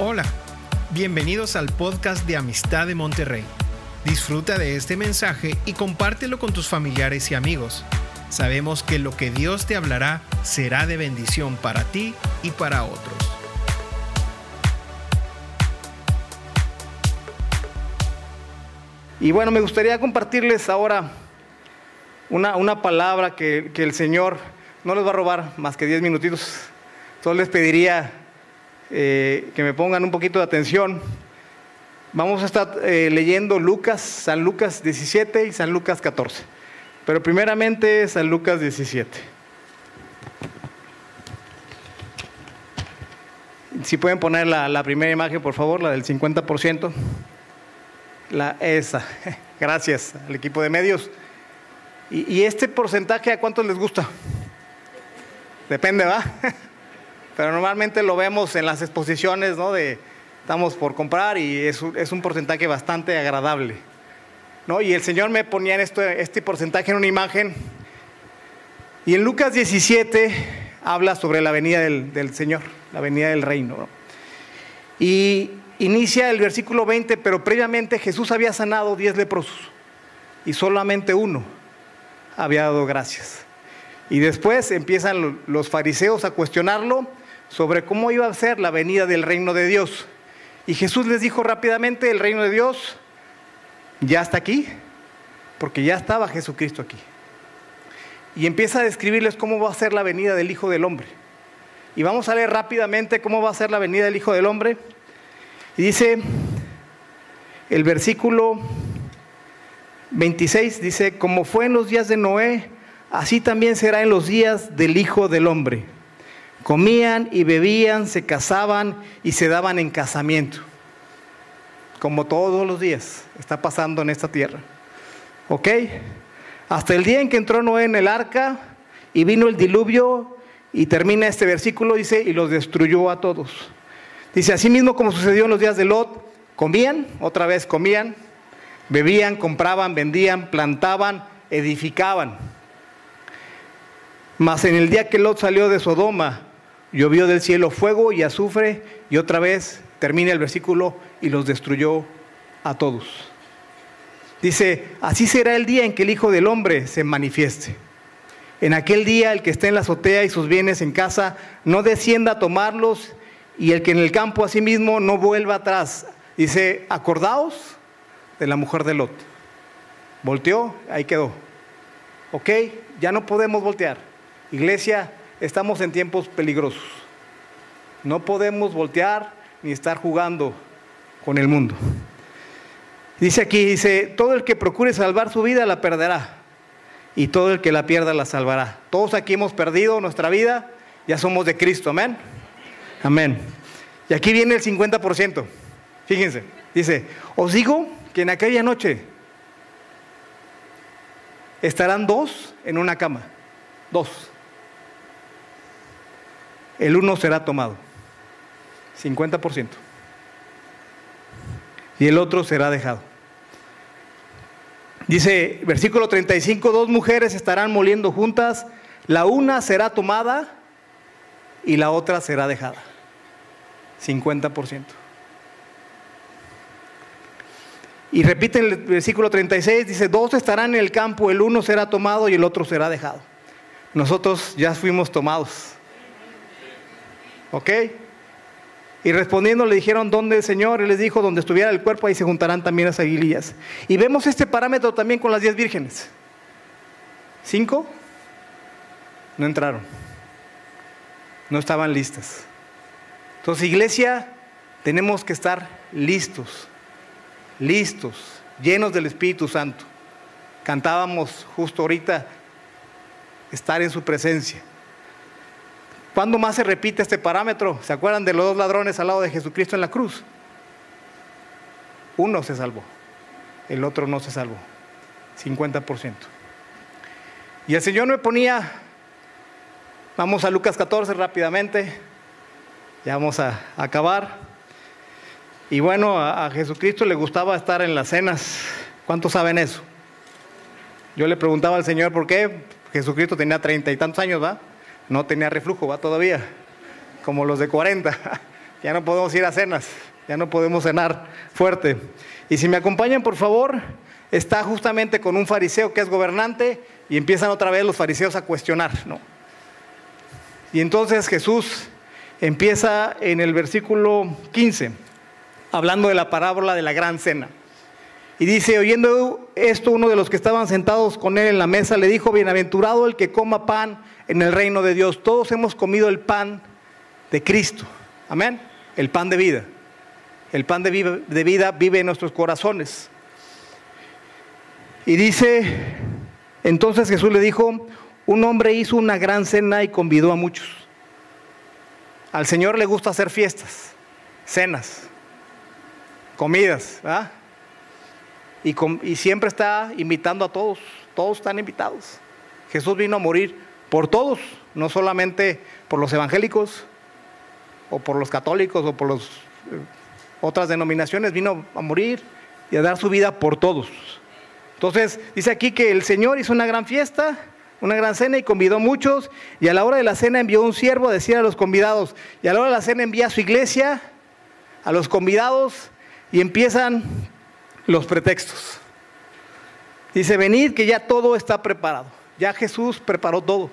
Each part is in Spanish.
Hola, bienvenidos al podcast de Amistad de Monterrey. Disfruta de este mensaje y compártelo con tus familiares y amigos. Sabemos que lo que Dios te hablará será de bendición para ti y para otros. Y bueno, me gustaría compartirles ahora una, una palabra que, que el Señor no les va a robar más que 10 minutitos. Solo les pediría eh, que me pongan un poquito de atención. Vamos a estar eh, leyendo Lucas, San Lucas 17 y San Lucas 14. Pero primeramente San Lucas 17. Si pueden poner la, la primera imagen, por favor, la del 50%. La, esa. Gracias al equipo de medios. ¿Y, y este porcentaje a cuántos les gusta? Depende, ¿va? pero normalmente lo vemos en las exposiciones, ¿no? De estamos por comprar y es es un porcentaje bastante agradable, ¿no? Y el Señor me ponía en esto, este porcentaje en una imagen. Y en Lucas 17 habla sobre la venida del, del Señor, la venida del reino, ¿no? Y inicia el versículo 20, pero previamente Jesús había sanado 10 leprosos y solamente uno había dado gracias. Y después empiezan los fariseos a cuestionarlo sobre cómo iba a ser la venida del reino de Dios. Y Jesús les dijo rápidamente, el reino de Dios ya está aquí, porque ya estaba Jesucristo aquí. Y empieza a describirles cómo va a ser la venida del Hijo del Hombre. Y vamos a leer rápidamente cómo va a ser la venida del Hijo del Hombre. Y dice el versículo 26, dice, como fue en los días de Noé, así también será en los días del Hijo del Hombre. Comían y bebían, se casaban y se daban en casamiento. Como todos los días está pasando en esta tierra. ¿Ok? Hasta el día en que entró Noé en el arca y vino el diluvio y termina este versículo, dice, y los destruyó a todos. Dice, así mismo como sucedió en los días de Lot, comían, otra vez comían, bebían, compraban, vendían, plantaban, edificaban. Mas en el día que Lot salió de Sodoma, llovió del cielo fuego y azufre y otra vez termina el versículo y los destruyó a todos. Dice, así será el día en que el Hijo del Hombre se manifieste. En aquel día el que esté en la azotea y sus bienes en casa no descienda a tomarlos y el que en el campo asimismo no vuelva atrás. Dice, acordaos de la mujer de Lot. Volteó, ahí quedó. Ok, ya no podemos voltear. Iglesia, estamos en tiempos peligrosos. No podemos voltear ni estar jugando con el mundo. Dice aquí, dice, todo el que procure salvar su vida la perderá. Y todo el que la pierda la salvará. Todos aquí hemos perdido nuestra vida, ya somos de Cristo, amén. Amén. Y aquí viene el 50%. Fíjense, dice, os digo que en aquella noche estarán dos en una cama. Dos el uno será tomado, 50%, y el otro será dejado. Dice versículo 35, dos mujeres estarán moliendo juntas, la una será tomada y la otra será dejada, 50%. Y repite el versículo 36, dice, dos estarán en el campo, el uno será tomado y el otro será dejado. Nosotros ya fuimos tomados. ¿Ok? Y respondiendo le dijeron, ¿dónde Señor? Y les dijo, donde estuviera el cuerpo, ahí se juntarán también las aguilillas. Y vemos este parámetro también con las diez vírgenes. ¿Cinco? No entraron. No estaban listas. Entonces, iglesia, tenemos que estar listos, listos, llenos del Espíritu Santo. Cantábamos justo ahorita, estar en su presencia. ¿Cuándo más se repite este parámetro? ¿Se acuerdan de los dos ladrones al lado de Jesucristo en la cruz? Uno se salvó, el otro no se salvó. 50%. Y el Señor me ponía, vamos a Lucas 14 rápidamente, ya vamos a acabar. Y bueno, a, a Jesucristo le gustaba estar en las cenas. ¿Cuántos saben eso? Yo le preguntaba al Señor por qué. Jesucristo tenía treinta y tantos años, ¿va? No tenía reflujo, va todavía, como los de 40. ya no podemos ir a cenas, ya no podemos cenar fuerte. Y si me acompañan, por favor, está justamente con un fariseo que es gobernante y empiezan otra vez los fariseos a cuestionar. Y entonces Jesús empieza en el versículo 15, hablando de la parábola de la gran cena. Y dice, oyendo esto, uno de los que estaban sentados con él en la mesa le dijo, bienaventurado el que coma pan en el reino de Dios. Todos hemos comido el pan de Cristo. Amén. El pan de vida. El pan de vida, vive en nuestros corazones. Y dice, entonces Jesús le dijo, un hombre hizo una gran cena y convidó a muchos. Al Señor le gusta hacer fiestas, cenas, comidas, ¿verdad? Y, siempre está invitando a todos, todos están invitados. Jesús vino a morir por todos, no solamente por los evangélicos o por los católicos o por las eh, otras denominaciones, vino a morir y a dar su vida por todos. Entonces, dice aquí que el Señor hizo una gran fiesta, una gran cena y convidó a muchos, y a la hora de la cena envió un siervo a decir a los convidados, y a la hora de la cena envía a su iglesia, a los convidados, y empiezan los pretextos. Dice, venid que ya todo está preparado. Ya Jesús preparó todo.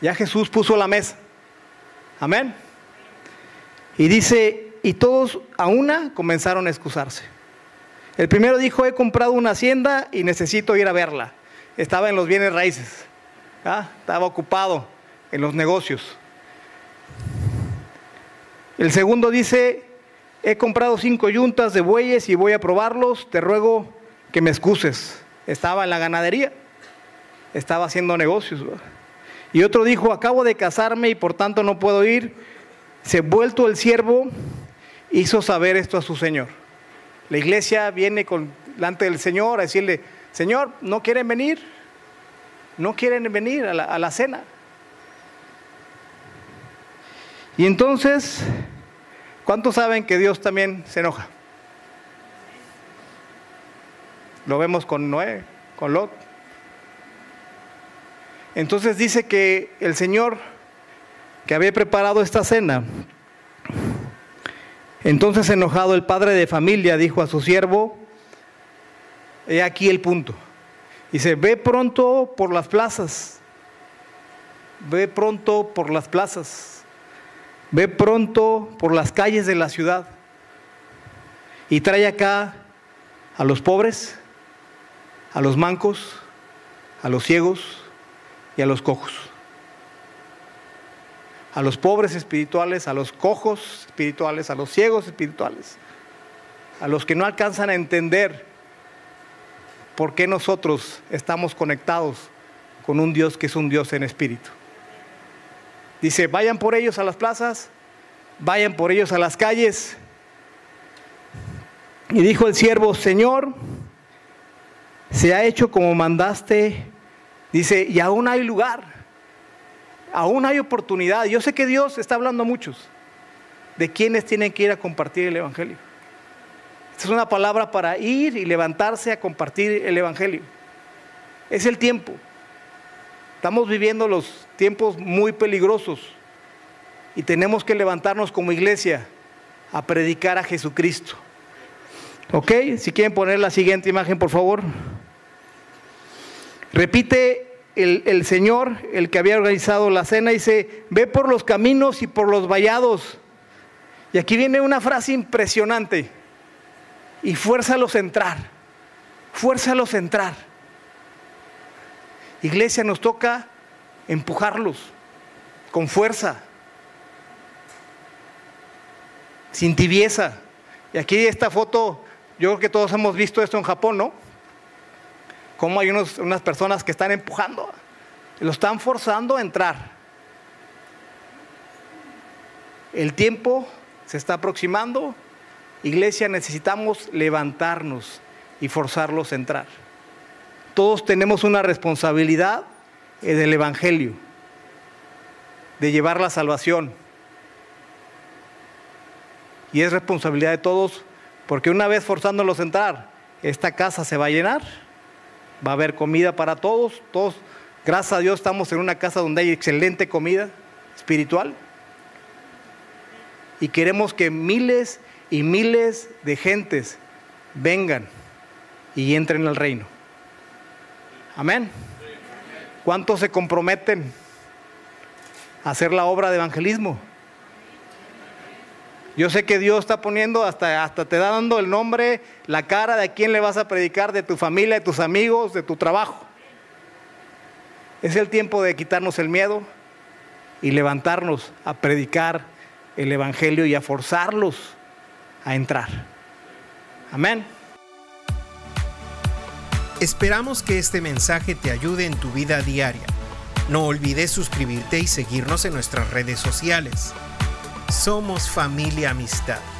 Ya Jesús puso la mesa. Amén. Y dice, y todos a una comenzaron a excusarse. El primero dijo, he comprado una hacienda y necesito ir a verla. Estaba en los bienes raíces. ¿ah? Estaba ocupado en los negocios. El segundo dice, he comprado cinco yuntas de bueyes y voy a probarlos, te ruego que me excuses. Estaba en la ganadería, estaba haciendo negocios. Y otro dijo, acabo de casarme y por tanto no puedo ir. Se vuelto el siervo, hizo saber esto a su señor. La iglesia viene con, delante del Señor a decirle, Señor, ¿no quieren venir? No quieren venir a la, a la cena. Y entonces ¿Cuántos saben que Dios también se enoja? Lo vemos con Noé, con Lot. Entonces dice que el Señor que había preparado esta cena, entonces enojado el padre de familia dijo a su siervo, he aquí el punto. Dice, ve pronto por las plazas, ve pronto por las plazas Ve pronto por las calles de la ciudad y trae acá a los pobres, a los mancos, a los ciegos y a los cojos. A los pobres espirituales, a los cojos espirituales, a los ciegos espirituales, a los que no alcanzan a entender por qué nosotros estamos conectados con un Dios que es un Dios en espíritu. Dice, vayan por ellos a las plazas, vayan por ellos a las calles. Y dijo el siervo, Señor, se ha hecho como mandaste. Dice, y aún hay lugar, aún hay oportunidad. Yo sé que Dios está hablando a muchos de quienes tienen que ir a compartir el Evangelio. Esta es una palabra para ir y levantarse a compartir el Evangelio. Es el tiempo. Estamos viviendo los tiempos muy peligrosos y tenemos que levantarnos como iglesia a predicar a Jesucristo. ¿Ok? Si quieren poner la siguiente imagen, por favor. Repite el, Señor, el que había organizado la cena, dice, ve por los caminos y por los vallados. Y aquí viene una frase impresionante. Y fuérzalos a entrar. Fuérzalos a entrar. Iglesia, nos toca empujarlos con fuerza, sin tibieza. Y aquí esta foto, yo creo que todos hemos visto esto en Japón, ¿no? Cómo hay unas personas que están empujando, lo están forzando a entrar. El tiempo se está aproximando. Iglesia, necesitamos levantarnos y forzarlos a entrar todos tenemos una responsabilidad en el Evangelio, de llevar la salvación. Y es responsabilidad de todos, porque una vez forzándolos a entrar, esta casa se va a llenar, va a haber comida para todos, todos, gracias a Dios estamos en una casa donde hay excelente comida espiritual. y queremos que miles y miles de gentes vengan y entren al reino. Amén. ¿Cuántos se comprometen a hacer la obra de evangelismo? Yo sé que Dios está poniendo, hasta, hasta te da dando el nombre, la cara de a quién le vas a predicar, de tu familia, de tus amigos, de tu trabajo. Es el tiempo de quitarnos el miedo y levantarnos a predicar el Evangelio y a forzarlos a entrar. Amén. Esperamos que este mensaje te ayude en tu vida diaria. No olvides suscribirte y seguirnos en nuestras redes sociales. Somos familia amistad.